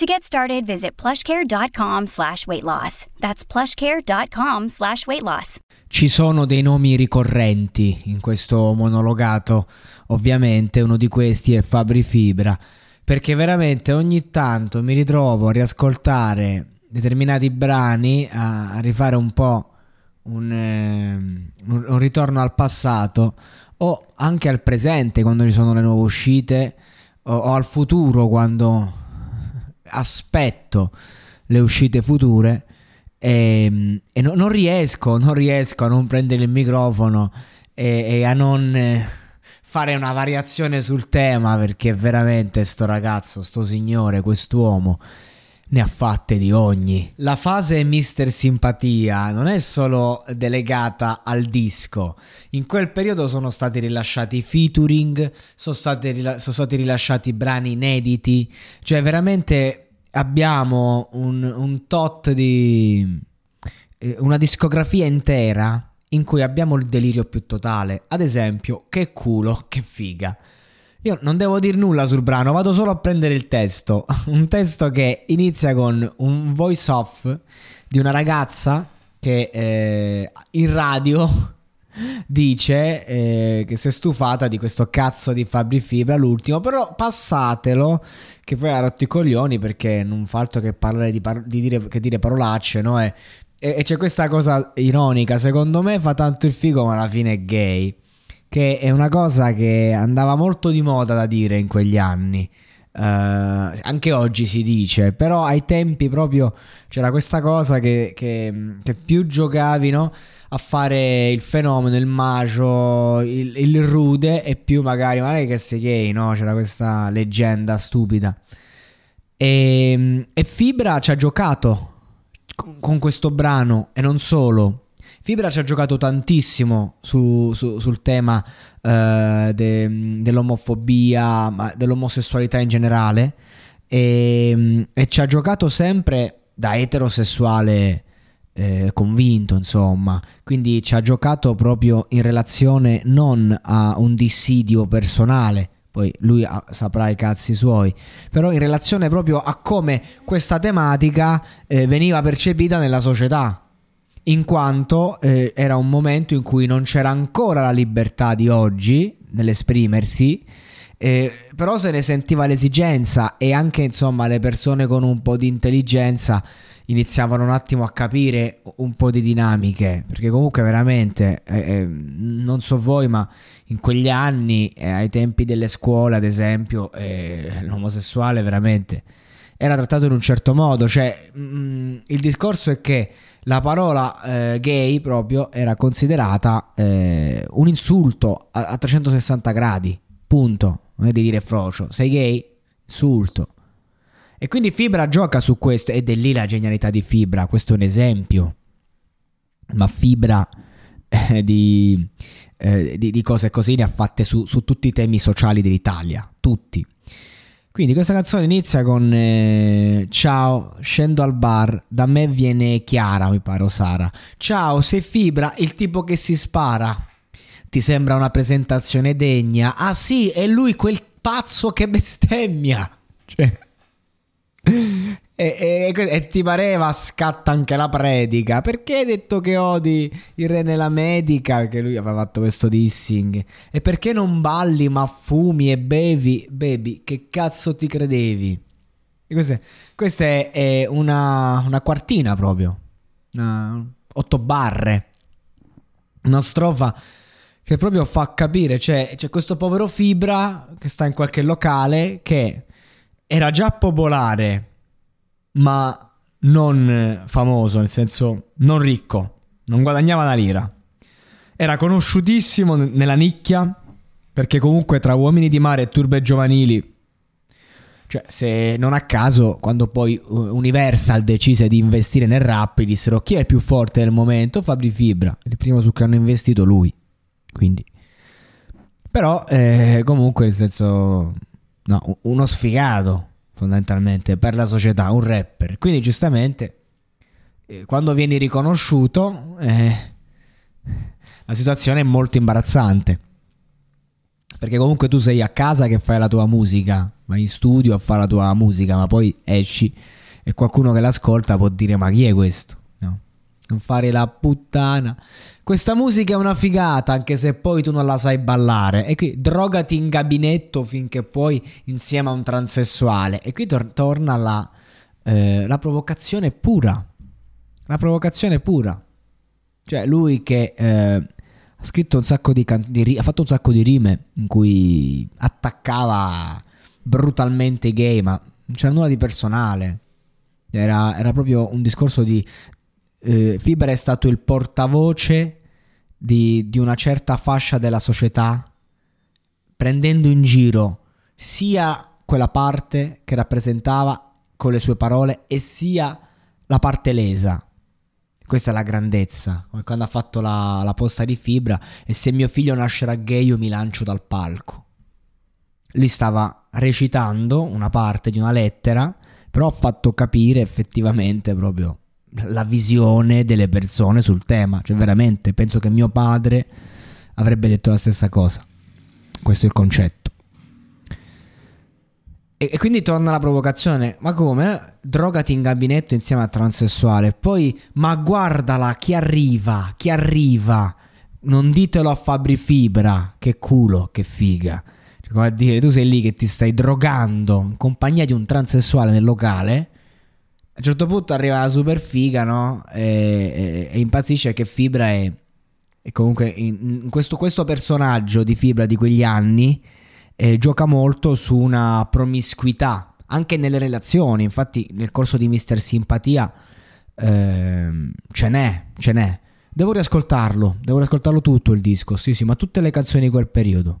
To get started, visit plushcare.com slash weight loss. That's plushcare.com slash weight loss. Ci sono dei nomi ricorrenti in questo monologato, ovviamente uno di questi è Fabri Fibra, perché veramente ogni tanto mi ritrovo a riascoltare determinati brani, a, rifare un po' un, eh, un ritorno al passato o anche al presente quando ci sono le nuove uscite o, o al futuro quando aspetto le uscite future e, e no, non riesco, non riesco a non prendere il microfono e, e a non eh, fare una variazione sul tema perché veramente sto ragazzo, sto signore, quest'uomo ne ha fatte di ogni. La fase Mister Simpatia non è solo delegata al disco. In quel periodo sono stati rilasciati featuring, sono stati, rila- sono stati rilasciati brani inediti. Cioè, veramente abbiamo un, un tot di. Eh, una discografia intera in cui abbiamo il delirio più totale. Ad esempio, che culo, che figa. Io non devo dire nulla sul brano, vado solo a prendere il testo. Un testo che inizia con un voice off di una ragazza che eh, in radio dice eh, che si è stufata di questo cazzo di Fabri Fibra l'ultimo però passatelo che poi ha rotto i coglioni perché non fa altro che parlare di, par- di dire, che dire parolacce no? e, e, e c'è questa cosa ironica secondo me fa tanto il figo ma alla fine è gay che è una cosa che andava molto di moda da dire in quegli anni. Uh, anche oggi si dice, però ai tempi proprio c'era questa cosa che, che, che più giocavi no? a fare il fenomeno, il macio, il, il, rude e più magari, magari che sei gay, no? C'era questa leggenda stupida. E, e Fibra ci ha giocato con, con questo brano e non solo. Fibra ci ha giocato tantissimo su, su, sul tema uh, de, dell'omofobia, ma dell'omosessualità in generale e, e, ci ha giocato sempre da eterosessuale eh, convinto, insomma. Quindi ci ha giocato proprio in relazione non a un dissidio personale, poi lui ha, saprà i cazzi suoi, però in relazione proprio a come questa tematica eh, veniva percepita nella società in quanto eh, era un momento in cui non c'era ancora la libertà di oggi nell'esprimersi, eh, però se ne sentiva l'esigenza e anche insomma le persone con un po' di intelligenza iniziavano un attimo a capire un po' di dinamiche, perché comunque veramente, eh, eh non so voi, ma in quegli anni, eh, ai tempi delle scuole ad esempio, eh, l'omosessuale veramente era trattato in un certo modo, cioè mh, mm, il discorso è che la parola eh, gay proprio era considerata eh, un insulto a, a, 360 gradi, punto. Non è di dire frocio, sei gay? Insulto. E quindi Fibra gioca su questo ed è lì la genialità di Fibra, questo è un esempio. Ma Fibra eh, di, eh, di, di, cose così ne ha fatte su, su tutti i temi sociali dell'Italia, tutti. Quindi questa canzone inizia con eh, Ciao, scendo al bar, da me viene Chiara, mi pare, o Sara. Ciao, sei Fibra, il tipo che si spara. Ti sembra una presentazione degna? Ah sì, è lui quel pazzo che bestemmia. Cioè... E, e, e, ti pareva scatta anche la predica? Perché hai detto che odi il re nella medica? Che lui aveva fatto questo dissing. E perché non balli ma fumi e bevi? Bevi che cazzo ti credevi? Questa, questa è, è una, una, quartina proprio. Una, otto barre. Una strofa che proprio fa capire cioè c'è questo povero Fibra che sta in qualche locale che era già popolare ma non famoso, nel senso non ricco, non guadagnava una lira. Era conosciutissimo nella nicchia, perché comunque tra uomini di mare e turbe giovanili, cioè se non a caso, quando poi Universal decise di investire nel rap, dissero chi è il più forte del momento? Fabri Fibra, il primo su cui hanno investito lui. Quindi... Però eh, comunque nel senso... No, uno sfigato, fondamentalmente per la società, un rapper. Quindi giustamente eh, quando vieni riconosciuto eh, la situazione è molto imbarazzante. Perché comunque tu sei a casa che fai la tua musica, vai in studio a fare la tua musica, ma poi esci e qualcuno che l'ascolta può dire ma chi è questo? No. Non fare la puttana. Questa musica è una figata, anche se poi tu non la sai ballare. E qui drogati in gabinetto finché puoi insieme a un transessuale. E qui tor- torna la, eh, la provocazione pura. La provocazione pura. Cioè, lui che eh, ha scritto un sacco di, can- di ri- ha fatto un sacco di rime in cui attaccava brutalmente i gay, ma non c'era nulla di personale. Era, era proprio un discorso di. Eh, Fibra è stato il portavoce di, di una certa fascia della società, prendendo in giro sia quella parte che rappresentava con le sue parole e sia la parte lesa. Questa è la grandezza, come quando ha fatto la, la posta di fibra e se mio figlio nascerà gay io mi lancio dal palco. Lui stava recitando una parte di una lettera, però ha fatto capire effettivamente proprio la visione delle persone sul tema. Cioè, veramente, penso che mio padre avrebbe detto la stessa cosa. Questo è il concetto. E, e quindi torna la provocazione. Ma come? Drogati in gabinetto insieme a transessuale. Poi, ma guardala, chi arriva, chi arriva. Non ditelo a Fabri Fibra. Che culo, che figa. Cioè, come a dire, tu sei lì che ti stai drogando in compagnia di un transessuale nel locale un certo punto arriva la super figa, no? E, e, e impazzisce che Fibra è, è comunque in, in questo, questo, personaggio di Fibra di quegli anni eh, gioca molto su una promiscuità anche nelle relazioni. Infatti, nel corso di Mister Simpatia eh, ce n'è, ce n'è. Devo riascoltarlo, devo riascoltarlo tutto il disco, sì, sì, ma tutte le canzoni di quel periodo.